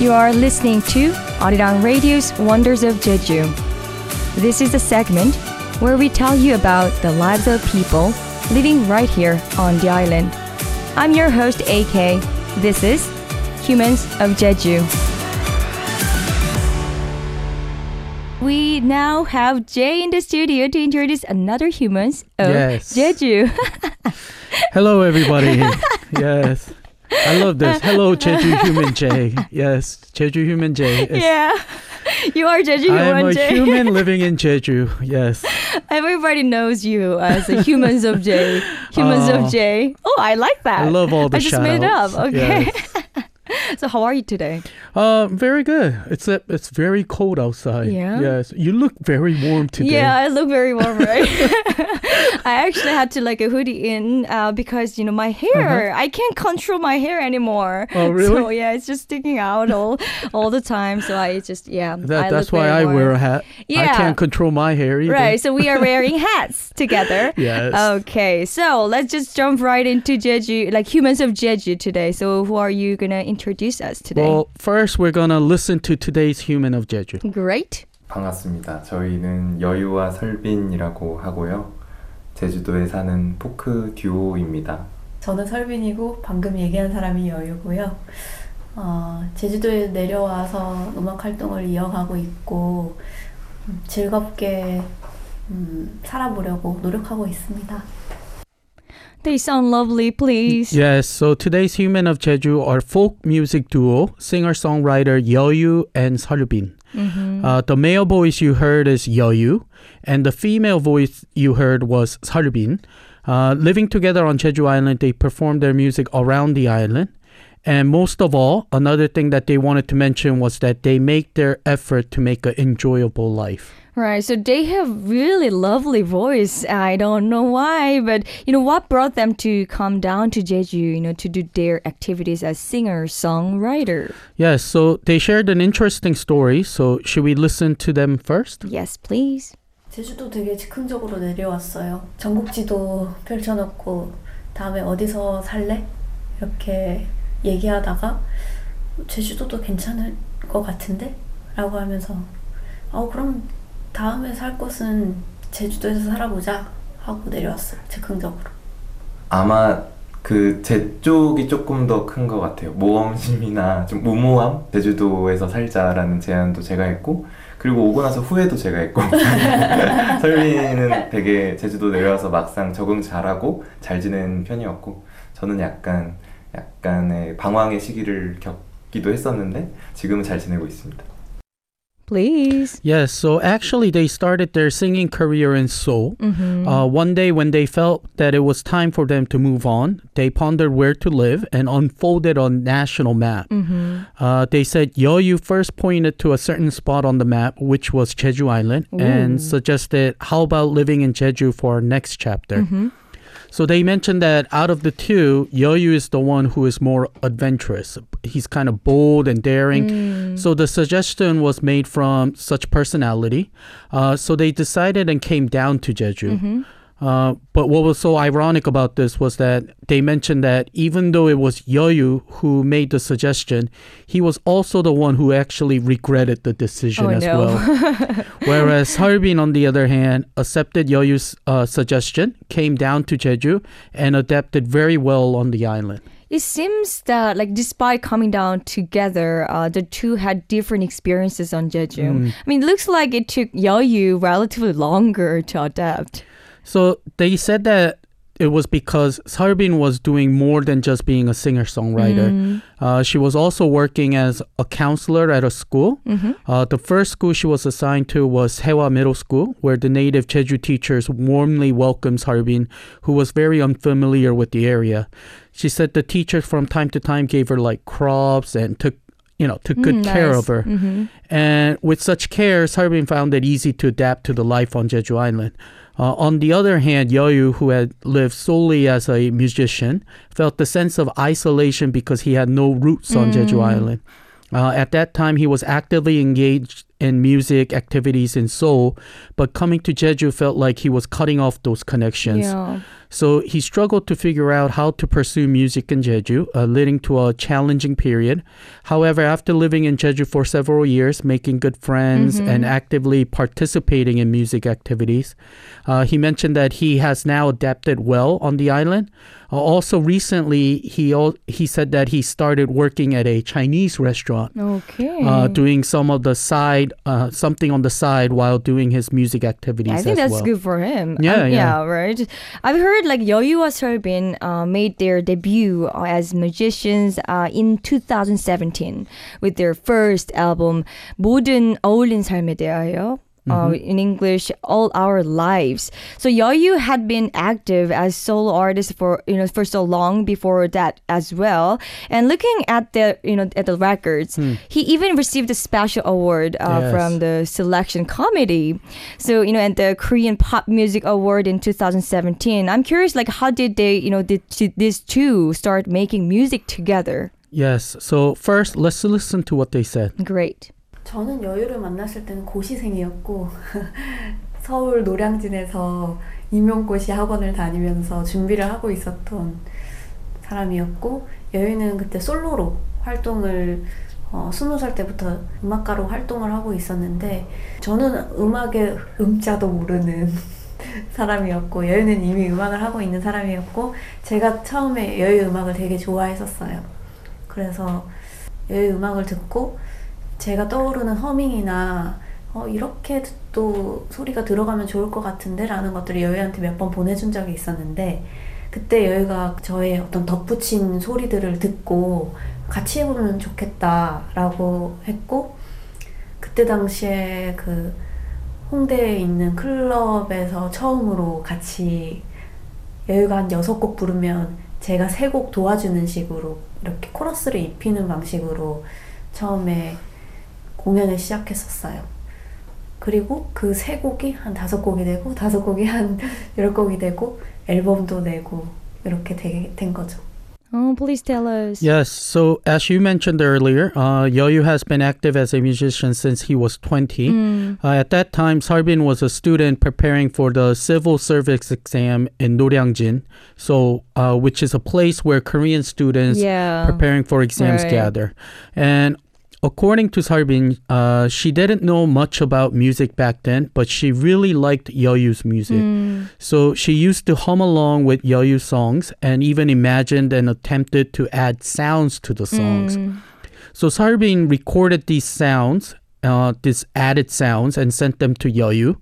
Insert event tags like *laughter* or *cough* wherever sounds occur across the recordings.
You are listening to Arirang Radio's Wonders of Jeju. This is a segment where we tell you about the lives of people living right here on the island. I'm your host, AK. This is Humans of Jeju. We now have Jay in the studio to introduce another humans of Yes. Jeju. *laughs* Hello, everybody. *laughs* yes. I love this. Hello, *laughs* Jeju Human J. Yes, Jeju Human J. Yeah. You are Jeju I am human, a human *laughs* living in Jeju. Yes. Everybody knows you as a humans of J. *laughs* Humans Oh. of J. Oh, I like that. I love all the I just made it up. Okay. Yes. So how are you today? Uh, very good. It's a, it's very cold outside. Yeah? Yes. You look very warm today. Yeah, I look very warm, right? *laughs* *laughs* I actually had to like a hoodie in uh, because you know my hair. I can't control my hair anymore. Uh-huh. Oh, really? So yeah, it's just sticking out all all the time. So I just yeah. That, that's why I warm. wear a hat. Yeah. I can't control my hair either. Right, so we are wearing *laughs* hats together. Yes. Okay, so let's just jump right into Jeju, like humans of Jeju today. So who are you gonna introduce us today? Well, first we're gonna listen to today's human of Jeju. Great. 반갑습니다. 저희는 여유와 설빈이라고 하고요. 제주도에 사는 포크 듀오입니다. 저는 설빈이고 방금 얘기한 사람이 여유고요. 어, 제주도에 내려와서 음악 활동을 이어가고 있고 음, 즐겁게 음, 살아보려고 노력하고 있습니다. They sound lovely, please. Yes, so today's human of Jeju are folk music duo, singer-songwriter Yeoyu and Seolbin. Mhm. Uh, the male voice you heard is Yeoyu, and the female voice you heard was Seolbin. Uh, living together on Jeju Island, they perform their music around the island. And most of all, another thing that they wanted to mention was that they make their effort to make an enjoyable life. Right, so they have really lovely voice. I don't know why, but you know what brought them to come down to Jeju, you know, to do their activities as singer songwriter. Yes, so they shared an interesting story. So should we listen to them first? Yes, please. 제주도 되게 즉흥적으로 내려왔어요. 전국지도 펼쳐놓고 다음에 어디서 살래? 이렇게 얘기하다가 제주도도 괜찮을 것 같은데? 라고 하면서 어 그럼 다음에 살 곳은 제주도에서 살아보자 하고 내려왔어요. 즉흥적으로. 아마 그 제 쪽이 조금 더 큰 것 같아요. 모험심이나 좀 무모함? 제주도에서 살자라는 제안도 제가 했고 그리고 오고 나서 후회도 제가 했고 *laughs* 설빈이는 되게 제주도 내려와서 막상 적응 잘하고 잘 지낸 편이었고 저는 약간 약간의 방황의 시기를 겪기도 했었는데 지금은 잘 지내고 있습니다. Please. Yes, so actually they started their singing career in Seoul. Mm-hmm. Uh, one day, when they felt that it was time for them to move on, they pondered where to live and unfolded on national map. mm-hmm. Uh, they said Yeoyu first pointed to a certain spot on the map, which was Jeju Island, and suggested, "How about living in Jeju for our next chapter?" Mm-hmm. So they mentioned that out of the two, Yeoyu is the one who is more adventurous. He's kind of bold and daring. Mm. So the suggestion was made from such personality. Uh, so they decided and came down to Jeju. Mm-hmm. Uh, but what was so ironic about this was that they mentioned that even though it was Yeoyu who made the suggestion, he was also the one who actually regretted the decision Oh, as no. well. *laughs* Whereas Seolbin, on the other hand, accepted Yeoyu's uh, suggestion, came down to Jeju, and adapted very well on the island. It seems that, like, despite coming down together, uh, the two had different experiences on Jeju. Mm. I mean, it looks like it took Yeoyu relatively longer to adapt. So they said that it was because Seolbin was doing more than just being a singer songwriter. Mm. Uh, she was also working as a counselor at a school. Mm-hmm. Uh, the first school she was assigned to was Hewa Middle School, where the native Jeju teachers warmly welcomed Seolbin, who was very unfamiliar with the area. She said the teachers from time to time gave her like crops and took, you know, took good care of her. Mm-hmm. And with such care, Seolbin found it easy to adapt to the life on Jeju Island. Uh, on the other hand, Yeoyu, who had lived solely as a musician, felt the sense of isolation because he had no roots on Jeju Island. Uh, at that time, he was actively engaged in music activities in Seoul, but coming to Jeju felt like he was cutting off those connections. Yeah. So he struggled to figure out how to pursue music in Jeju, uh, leading to a challenging period. However, after living in Jeju for several years, making good friends, and actively participating in music activities, uh, he mentioned that he has now adapted well on the island. Uh, also, recently, he al- he said that he started working at a Chinese restaurant Okay. uh, doing some of the side, uh, something on the side while doing his music activities I think that's well. good for him. Yeah, Um, yeah. right. I've heard heard like Yeoyuwa Seolbin uh, made their debut uh, as magicians uh, in 2017 with their first album 모든 어울린 삶에 대하여. Uh, Mm-hmm. in English, all our lives. So Yeoyu had been active as solo artist for you know for so long before that as well. And looking at the you know at the records, he even received a special award uh, Hmm. Yes. from the selection committee. So, you know, and the Korean Pop Music Award in 2017. I'm curious, like, how did they, you know, did t- these two start making music together? Yes. So first, let's listen to what they said. Great. 저는 여유를 만났을 때는 고시생이었고 *laughs* 서울 노량진에서 임용고시 학원을 다니면서 준비를 하고 있었던 사람이었고 여유는 그때 솔로로 활동을 어, 스무 살 때부터 음악가로 활동을 하고 있었는데 저는 음악의 음자도 모르는 *laughs* 사람이었고 여유는 이미 음악을 하고 있는 사람이었고 제가 처음에 여유 음악을 되게 좋아했었어요. 그래서 여유 음악을 듣고 제가 떠오르는 허밍이나 어, 이렇게 또 소리가 들어가면 좋을 것 같은데 라는 것들을 여유한테 몇 번 보내준 적이 있었는데 그때 여유가 저의 어떤 덧붙인 소리들을 듣고 같이 해보면 좋겠다 라고 했고 그때 당시에 그 홍대에 있는 클럽에서 처음으로 같이 여유가 한 여섯 곡 부르면 제가 세 곡 도와주는 식으로 이렇게 코러스를 입히는 방식으로 처음에 공연을 시작했었어요. 그리고 곡이 한 다섯 곡이 되고 다섯 곡이 한 열 *laughs* 곡이 되고 앨범도 내고 이렇게 되, 된 거죠. Oh, please tell us. Yes. So, as you mentioned earlier, uh, Yeoyu has been active as a musician since he was 20. Mm. Uh, at that time, Seolbin was a student preparing for the civil service exam in Noryangjin, so uh, which is a place where Korean students yeah. preparing for exams right. gather. And according to Seolbin, uh, she didn't know much about music back then, but she really liked Yeoyu's music. Mm. So she used to hum along with Yeoyu songs and even imagined and attempted to add sounds to the songs. Mm. So Seolbin recorded these sounds, uh, these added sounds, and sent them to Yeoyu.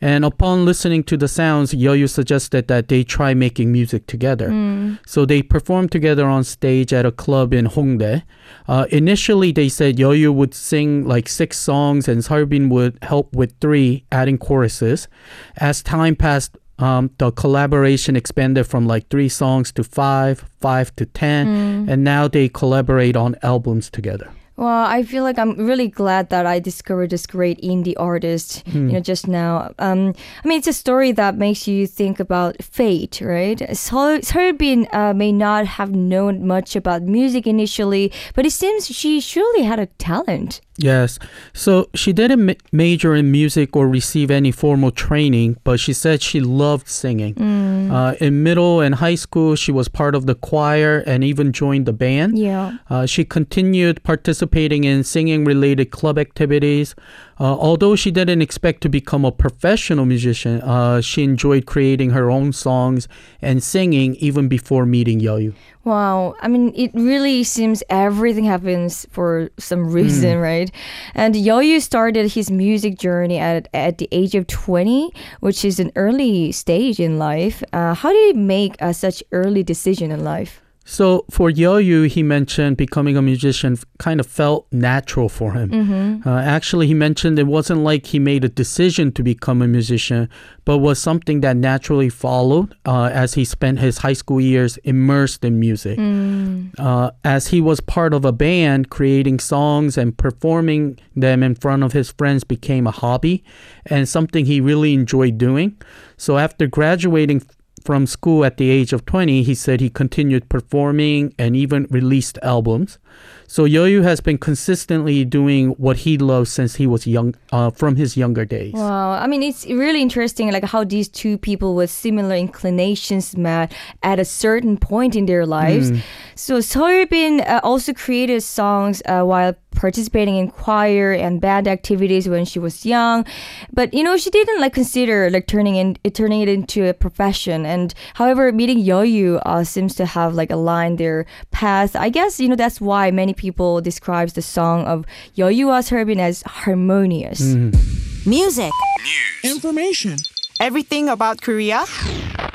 And upon listening to the sounds, Yeoyu suggested that they try making music together. Mm. So they performed together on stage at a club in Hongdae. Uh, initially, they said Yeoyu would sing like six songs and Seolbin would help with three, adding choruses. As time passed, um, the collaboration expanded from like three songs to five, five to ten, and now they collaborate on albums together. Well, I feel like I'm really glad that I discovered this great indie artist, you know, just now. Um, I mean, it's a story that makes you think about fate, right? Sol- Seolbin uh, may not have known much about music initially, but it seems she surely had a talent. Yes. So she didn't ma- major in music or receive any formal training, but she said she loved singing. Uh, in middle and high school, she was part of the choir and even joined the band. Yeah. Uh, she continued participating in singing related club activities. Uh, although she didn't expect to become a professional musician, uh, she enjoyed creating her own songs and singing even before meeting Yeoyu. Wow. I mean, it really seems everything happens for some reason, right? And Yeoyu started his music journey at, at the age of 20, which is an early stage in life. Uh, how did he make uh, such early decision in life? So for Yeoyu, he mentioned becoming a musician kind of felt natural for him. Uh, actually, he mentioned it wasn't like he made a decision to become a musician, but was something that naturally followed uh, as he spent his high school years immersed in music. Uh, as he was part of a band, creating songs and performing them in front of his friends became a hobby and something he really enjoyed doing. So after graduating from school at the age of 20, he said he continued performing and even released albums. So Yeoyu has been consistently doing what he loves since he was young, uh, from his younger days. Wow, I mean, it's really interesting, like how these two people with similar inclinations met at a certain point in their lives. So Seolbin uh, also created songs uh, while participating in choir and band activities when she was young, but you know she didn't like consider like turning in turning it into a profession. And however, meeting Yeoyu uh, seems to have like aligned their path. I guess you know that's why many people describes the song of Yeoyuwa Seolbin as harmonious. Mm. Music, news, information, everything about Korea.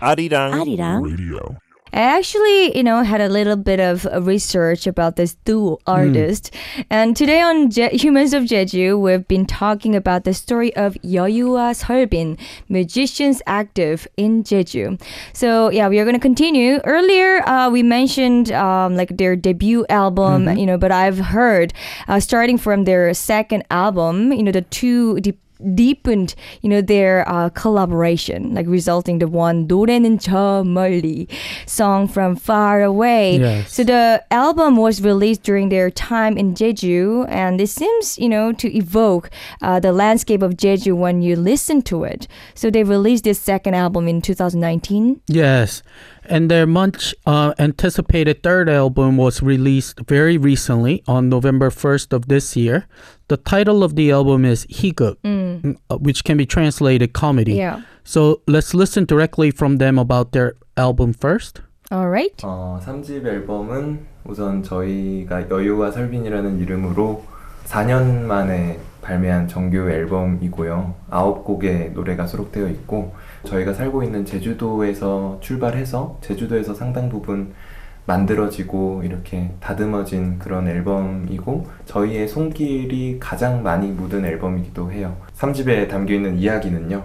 Arirang, Arirang. Radio. I actually, you know, had a little bit of research about this duo artist. And today on Je- Humans of Jeju, we've been talking about the story of Yeoyu와 Seolbin, musicians active in Jeju. So, yeah, we are going to continue. Earlier, uh, we mentioned um, like their debut album, you know, but I've heard uh, starting from their second album, you know, the two de- deepened, you know, their uh, collaboration, like resulting the one 노래는 저 멀리 song from far away. Yes. So the album was released during their time in Jeju, and it seems, you know, to evoke uh, the landscape of Jeju when you listen to it. So they released this second album in 2019. Yes. And their much uh, anticipated third album was released very recently on November 1st of this year. The title of the album is Higuk, uh, which can be translated comedy. Yeah. So let's listen directly from them about their album first. All right. 어, 3집 앨범은 우선 저희가 여유와 설빈이라는 이름으로 4년 만에 발매한 정규 앨범이고요. 9곡의 노래가 수록되어 있고 저희가 살고 있는 제주도에서 출발해서 제주도에서 상당 부분 만들어지고 이렇게 다듬어진 그런 앨범이고 저희의 손길이 가장 많이 묻은 앨범이기도 해요. 3집에 담겨 있는 이야기는요.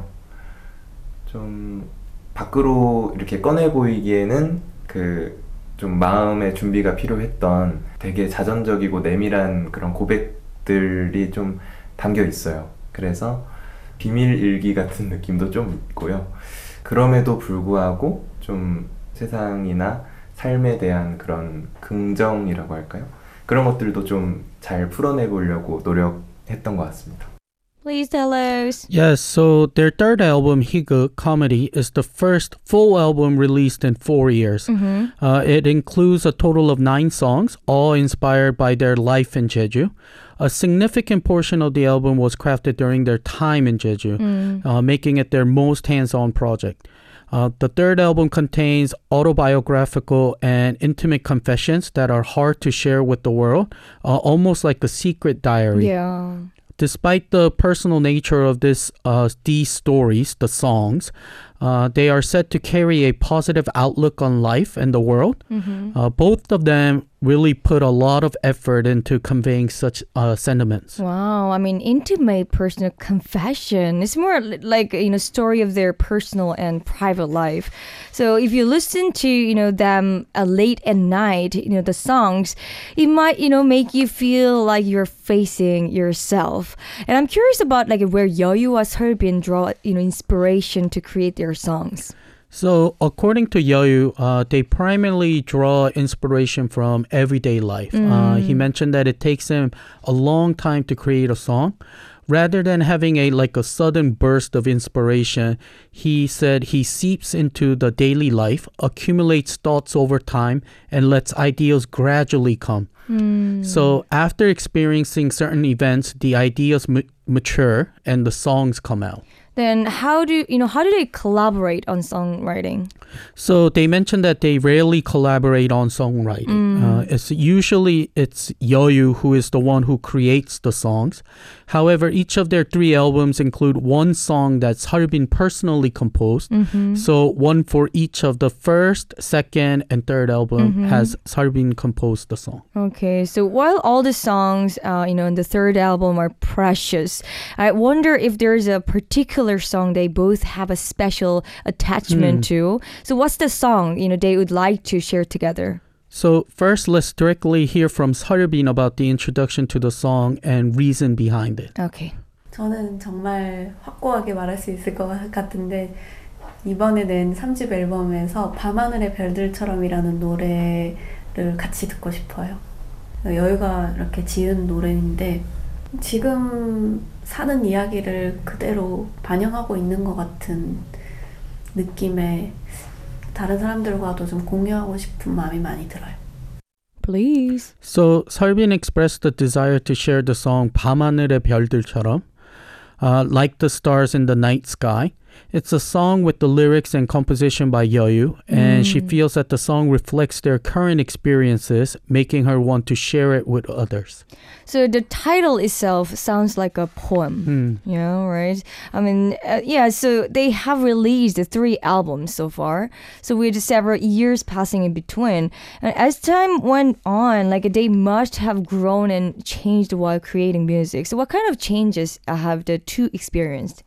좀 밖으로 이렇게 꺼내 보이기에는 그 좀 마음의 준비가 필요했던 되게 자전적이고 내밀한 그런 고백들이 좀 담겨 있어요. 그래서 비밀 일기 같은 *laughs* 느낌도 좀 있고요. 그럼에도 불구하고 좀 세상이나 삶에 대한 그런 긍정이라고 할까요? 그런 것들도 좀 잘 풀어내 보려고 노력했던 것 같습니다. Please tell us. Yes, so their third album, Higuk Comedy, is the first full album released in four years. Uh, it includes a total of nine songs, all inspired by their life in Jeju. A significant portion of the album was crafted during their time in Jeju, uh, making it their most hands on project. Uh, the third album contains autobiographical and intimate confessions that are hard to share with the world, uh, almost like a secret diary. Yeah. Despite the personal nature of this, uh, these stories, the songs, uh, they are said to carry a positive outlook on life and the world. Uh, both of them really put a lot of effort into conveying such uh, sentiments. Wow, I mean, intimate personal confession. It's more like you know story of their personal and private life. So if you listen to you know them uh, late at night, you know the songs, it might you know make you feel like you're facing yourself. And I'm curious about like where 와 Seolbin draw you know inspiration to create their songs. So, according to Yeoyu, uh, they primarily draw inspiration from everyday life. Uh, he mentioned that it takes him a long time to create a song. Rather than having a like a sudden burst of inspiration, he said he seeps into the daily life, accumulates thoughts over time, and lets ideas gradually come. So, after experiencing certain events, the ideas ma- mature and the songs come out. Then how do you know how do they collaborate on songwriting? So they mentioned that they rarely collaborate on songwriting. Uh, it's usually it's Yeoyu who is the one who creates the songs. However, each of their three albums include one song that's Seolbin personally composed. So one for each of the first, second, and third album has Seolbin composed the song. Okay, so while all the songs, uh, you know, in the third album are precious, I wonder if there's a particular song they both have a special attachment to. So, what's the song you know they would like to share together? So first, let's directly hear from Harbin about the introduction to the song and reason behind it. Okay. 저는 정말 확고하게 말할 수 있을 것 같은데 이번에 낸 3집 앨범에서 밤하늘의 별들처럼이라는 노래를 같이 듣고 싶어요. 여유가 이렇게 지은 노래인데 지금 사는 이야기를 그대로 반영하고 있는 것 같은 느낌에 다른 사람들과도 좀 공유하고 싶은 마음이 많이 들어요. Please. So Serbin expressed the desire to share the song 밤하늘의 별들처럼, uh, like the stars in the night sky. It's a song with the lyrics and composition by Yeoyu, and she feels that the song reflects their current experiences, making her want to share it with others. So the title itself sounds like a poem. You know, right? I mean, uh, yeah, so they have released three albums so far. So with several years passing in between. And as time went on, like they must have grown and changed while creating music. So what kind of changes have the two experienced?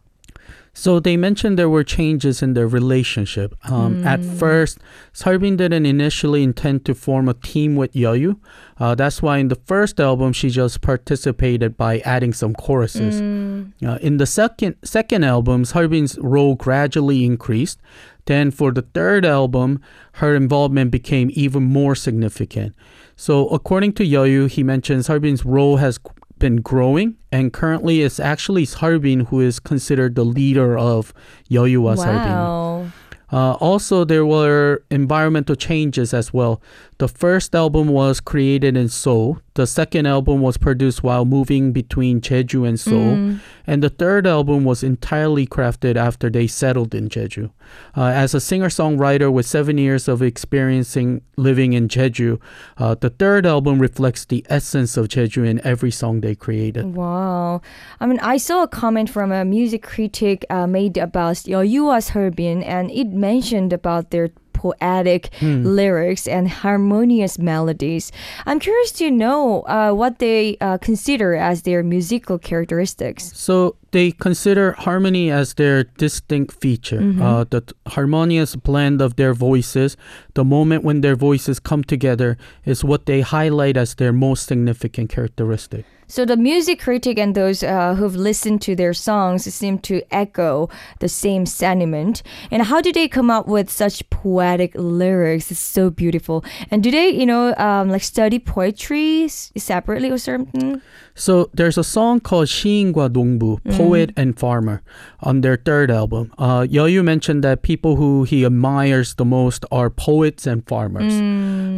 So they mentioned there were changes in their relationship. Um, At first, Seolbin didn't initially intend to form a team with Yeoyu. Uh, that's why in the first album, she just participated by adding some choruses. Uh, in the second second album, Seolbin's role gradually increased. Then for the third album, her involvement became even more significant. So according to Yeoyu, he mentions Seolbin's role has been growing, and currently it's actually Seolbin who is considered the leader of Yeoyuwa Seolbin. Wow. Uh, also, there were environmental changes as well. The first album was created in Seoul. The second album was produced while moving between Jeju and Seoul. And the third album was entirely crafted after they settled in Jeju. Uh, as a singer songwriter with seven years of experiencing living in Jeju, uh, the third album reflects the essence of Jeju in every song they created. Wow. I mean, I saw a comment from a music critic uh, made about Yeoyuwa Seolbin, and it mentioned about their poetic lyrics and harmonious melodies. I'm curious to know uh, what they uh, consider as their musical characteristics. So they consider harmony as their distinct feature. Uh, the t- harmonious blend of their voices, the moment when their voices come together, is what they highlight as their most significant characteristic. So the music critic and those uh, who've listened to their songs seem to echo the same sentiment. And how do they come up with such poetic lyrics? It's so beautiful. And do they, you know, um, like study poetry s- separately or something? So there's a song called 시인과 농부, Poet and Farmer, on their third album. Uh, Yoyu mentioned that people who he admires the most are poets and farmers.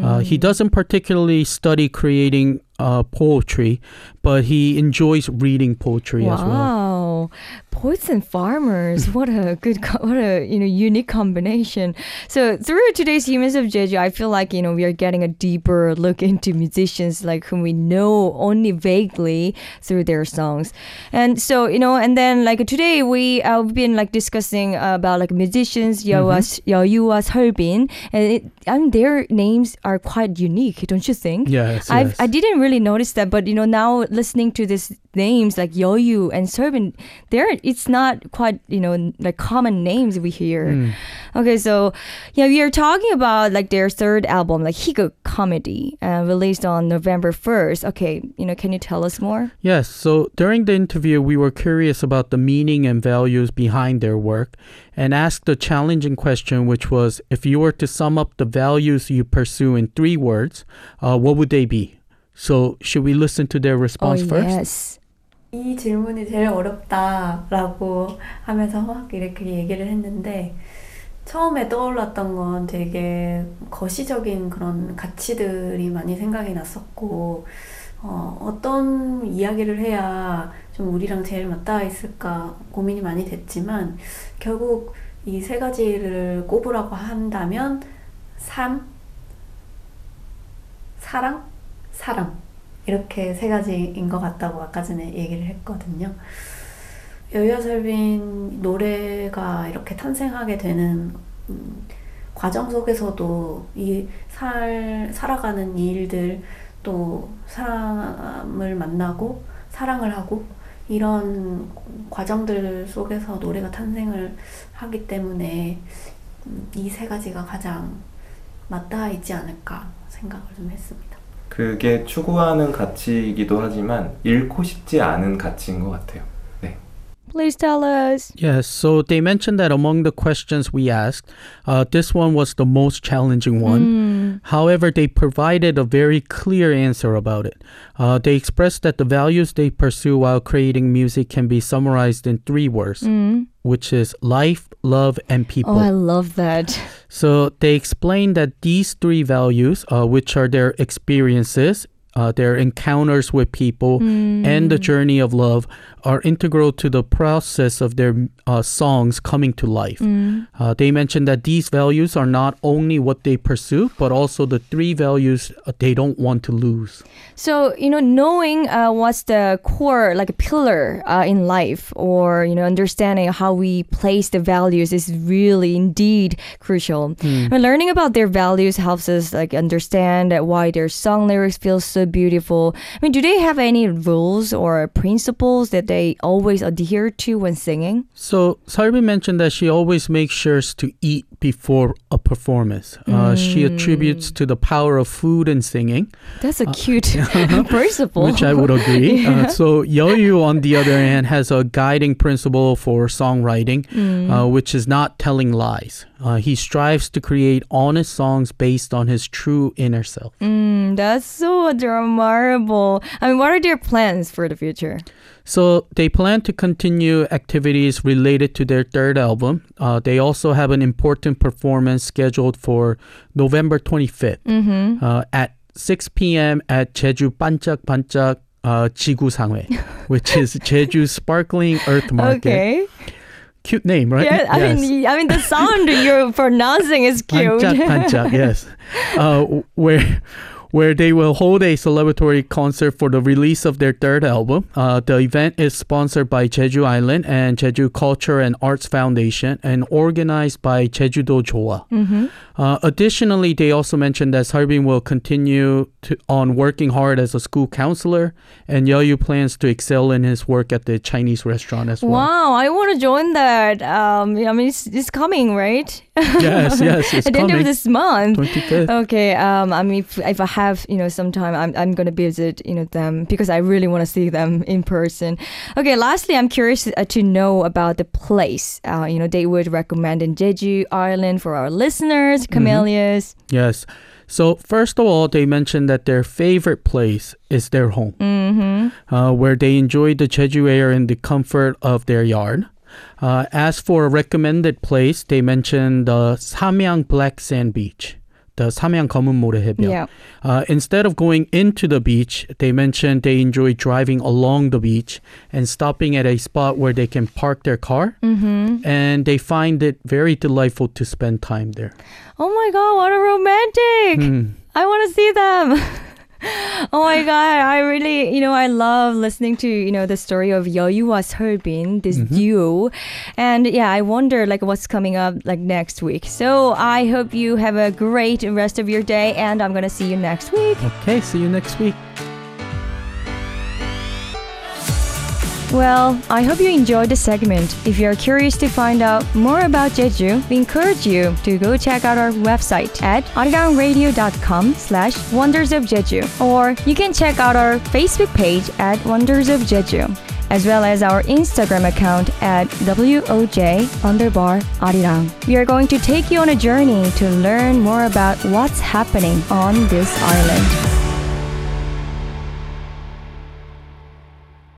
Uh, he doesn't particularly study creating uh, poetry, but he enjoys reading poetry as well. Wow, poets and farmers. What a good, co- what a you know unique combination. So through today's Humans of Jeju, I feel like you know we are getting a deeper look into musicians like whom we know only vaguely through their songs, and so you know, and then like today we uh, we've been like discussing uh, about like musicians Yoa Yeoyuwa Seolbin, and it, I mean their names are quite unique, don't you think? Yes, I've, yes. I didn't really notice that, but you know, now listening to these names like Yeoyu and Seolbin, there it's not quite you know like common names we hear. Hmm. Okay, so yeah, we are talking about like their third album, like Higo Comedy, uh, released on November first. Okay, you know, can you tell us more? Yes, so during the interview, we were curious about the meaning and values behind their work and asked a challenging question, which was if you were to sum up the values you pursue in three words, uh, what would they be? So, should we listen to their response oh first? yes. 이 질문이 제일 어렵다라고 하면서 막 이렇게 얘기를 했는데 처음에 떠올랐던 건 되게 거시적인 그런 가치들이 많이 생각이 났었고 어, 어떤 이야기를 해야 좀 우리랑 제일 맞닿아 있을까 고민이 많이 됐지만 결국 이 세 가지를 꼽으라고 한다면 삶, 사랑, 사랑 이렇게 세 가지인 것 같다고 아까 전에 얘기를 했거든요. 여여설빈 노래가 이렇게 탄생하게 되는 음, 과정 속에서도 이 살, 살아가는 이 일들 또 사람을 만나고 사랑을 하고 이런 과정들 속에서 노래가 탄생을 하기 때문에 음, 이세 가지가 가장 맞닿아 있지 않을까 생각을 좀 했습니다. 그게 추구하는 가치이기도 하지만 잃고 싶지 않은 가치인 것 같아요. 네. Please tell us. Yes, so they mentioned that among the questions we asked, uh, this one was the most challenging one. However, they provided a very clear answer about it. Uh, they expressed that the values they pursue while creating music can be summarized in three words, which is life, love, and people. Oh, I love that. So they explain that these three values, uh, which are their experiences, uh, their encounters with people, and the journey of love, are integral to the process of their uh, songs coming to life. Uh, they mentioned that these values are not only what they pursue, but also the three values uh, they don't want to lose. So, you know, knowing uh, what's the core, like a pillar uh, in life, or, you know, understanding how we place the values is really indeed crucial. I mean, learning about their values helps us, like, understand why their song lyrics feel so beautiful. I mean, do they have any rules or principles that they always adhere to when singing? So Sarbi mentioned that she always makes sure to eat before a performance. Uh, She attributes to the power of food and singing. That's a cute *laughs* *laughs* principle. Which I would agree. *laughs* uh, so Yeoyu, on the other hand, has a guiding principle for songwriting, uh, which is not telling lies. Uh, he strives to create honest songs based on his true inner self. Mm, that's so admirable. I mean, what are their plans for the future? So they plan to continue activities related to their third album. Uh, they also have an important performance scheduled for November 25th uh, at 6 p.m. at Jeju 반짝반짝 uh, 지구상회, *laughs* which is Jeju Sparkling Earth Market. Okay. Cute name, right? Yeah, I Yes. mean, I mean, the sound you're pronouncing is cute. 반짝반짝, yes. *laughs* Uh, where where they will hold a celebratory concert for the release of their third album. Uh, the event is sponsored by Jeju Island and Jeju Culture and Arts Foundation and organized by Jeju-do Joa. Uh, additionally, they also mentioned that Seolbin will continue to, on working hard as a school counselor, and Yeoyu plans to excel in his work at the Chinese restaurant as well. Wow, I want to join that. Um, I mean, it's, it's coming, right? Yes, yes, it's *laughs* At the end of this month. 25th. Okay. Um, I mean, if, if I have, you know, some time, I'm, I'm gonna visit, you know, them because I really want to see them in person. Okay. Lastly, I'm curious uh, to know about the place. Uh, you know, they would recommend in Jeju Island for our listeners, camellias. Yes. So first of all, they mentioned that their favorite place is their home, mm-hmm. uh, where they enjoy the Jeju air and the comfort of their yard. Uh, as for a recommended place, they mentioned the Samyang Black Sand Beach, the Samyang Komunmore Hebyeo. Yeah. Uh, instead of going into the beach, they mentioned they enjoy driving along the beach and stopping at a spot where they can park their car. Mm-hmm. And they find it very delightful to spend time there. Oh my God, what a romantic! Mm. I want to see them. *laughs* *laughs* oh my God, I really, you know, I love listening to, you know, the story of Yeoyuwa Seolbin, this mm-hmm. duo. And yeah, I wonder like what's coming up like next week. So I hope you have a great rest of your day and I'm going to see you next week. Okay, see you next week. Well, I hope you enjoyed the segment. If you're curious to find out more about Jeju, we encourage you to go check out our website at arirangradio.com slash wonders of Jeju. Or you can check out our Facebook page at Wonders of Jeju, as well as our Instagram account at WOJ underbar Arirang. We are going to take you on a journey to learn more about what's happening on this island.